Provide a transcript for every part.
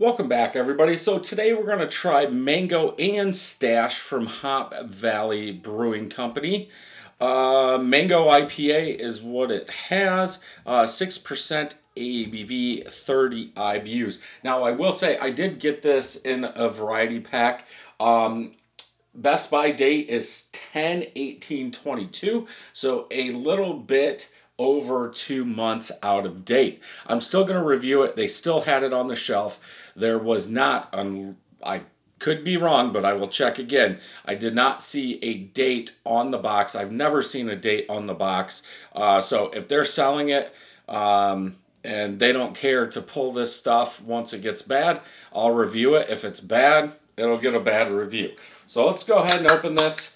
Welcome back, everybody. So today we're going to try Mango and Stash from Hop Valley Brewing Company. Uh, Mango IPA is what it has. Uh, 6% ABV, 30 IBUs. Now, I will say I did get this in a variety pack. Um, Best by date is 10 18 22, so a little bit over two months out of date. I'm still going to review it. They still had it on the shelf. There was not, un- I could be wrong, but I will check again. I did not see a date on the box. I've never seen a date on the box. Uh, so if they're selling it, um, and they don't care to pull this stuff once it gets bad, I'll review it. If it's bad, it'll get a bad review. So let's go ahead and open this.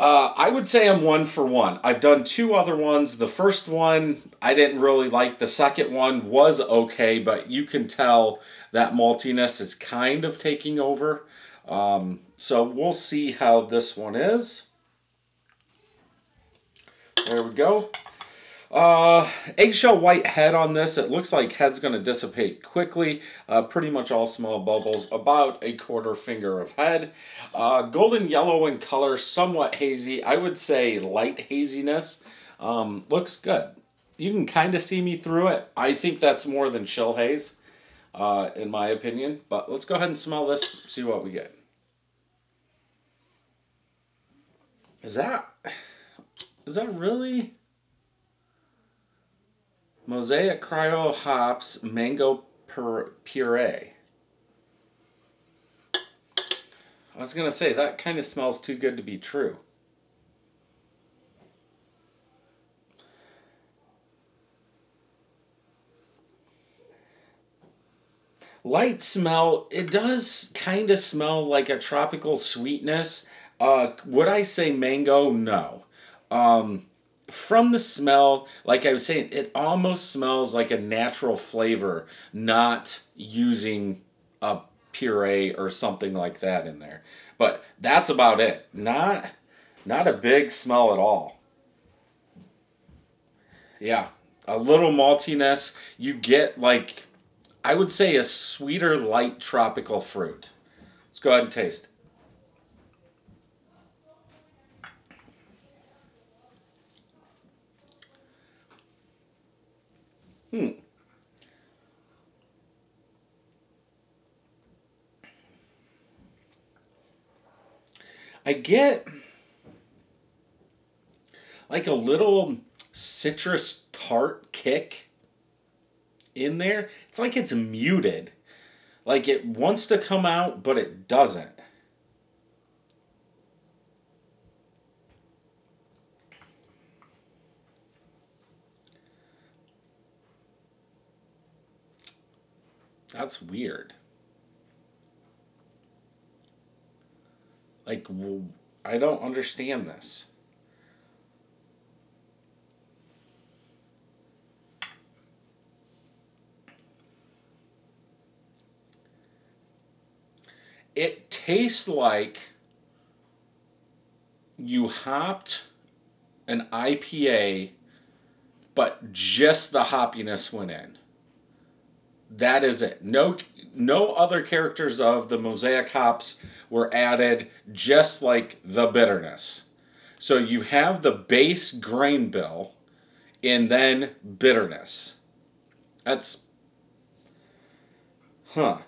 Uh, I would say I'm one for one. I've done two other ones. The first one I didn't really like. The second one was okay, but you can tell that maltiness is kind of taking over. Um, so we'll see how this one is. There we go. Uh, eggshell white head on this. It looks like head's going to dissipate quickly. Uh, pretty much all small bubbles, about a quarter finger of head. Uh, golden yellow in color, somewhat hazy. I would say light haziness. Um, looks good. You can kind of see me through it. I think that's more than chill haze, uh, in my opinion. But let's go ahead and smell this, see what we get. Is that, is that really... Mosaic Cryo Hops Mango Puree. I was going to say, that kind of smells too good to be true. Light smell, it does kind of smell like a tropical sweetness. Uh, would I say mango? No. Um, from the smell, like I was saying, it almost smells like a natural flavor, not using a puree or something like that in there. But that's about it. Not not a big smell at all. Yeah, a little maltiness. You get like I would say a sweeter light tropical fruit. Let's go ahead and taste. I get like a little citrus tart kick in there. It's like it's muted. Like it wants to come out, but it doesn't. That's weird. Like, I don't understand this. It tastes like you hopped an IPA, but just the hoppiness went in. That is it. No no other characters of the mosaic hops were added just like the bitterness. So you have the base grain bill and then bitterness. That's huh.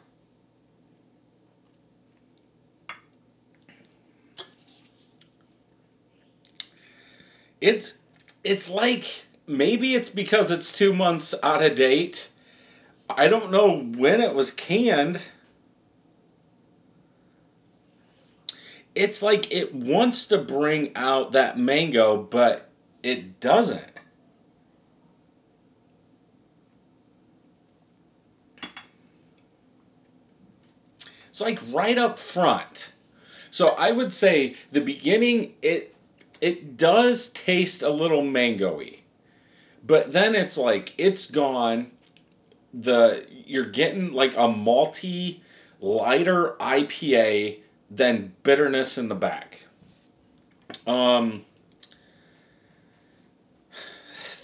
It's it's like maybe it's because it's 2 months out of date I don't know when it was canned. It's like it wants to bring out that mango, but it doesn't. It's like right up front. So I would say the beginning it it does taste a little mangoey. But then it's like it's gone the you're getting like a malty, lighter IPA than bitterness in the back. Um,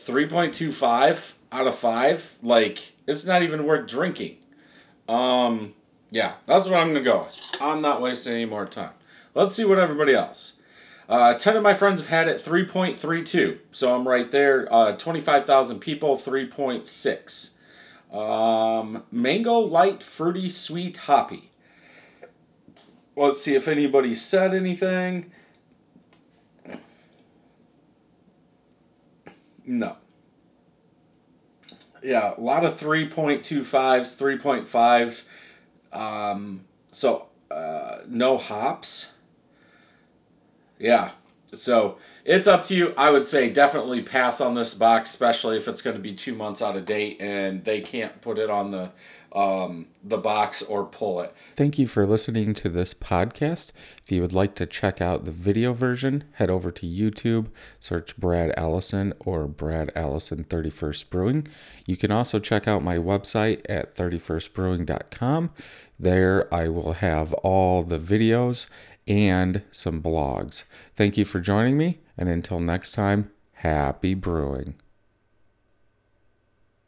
3.25 out of 5 like it's not even worth drinking Um, yeah, that's what I'm gonna go with. I'm not wasting any more time. Let's see what everybody else. Uh, 10 of my friends have had it 3.32. So I'm right there. Uh, 25,000 people, 3.6. Um, mango light, fruity, sweet, hoppy. Let's see if anybody said anything. No. Yeah, a lot of 3.25s, 3.5s. Um, so uh, no hops. Yeah. So it's up to you. I would say definitely pass on this box, especially if it's going to be two months out of date and they can't put it on the um, the box or pull it. Thank you for listening to this podcast. If you would like to check out the video version, head over to YouTube, search Brad Allison or Brad Allison 31st Brewing. You can also check out my website at 31stbrewing.com. There I will have all the videos and some blogs. Thank you for joining me, and until next time, happy brewing.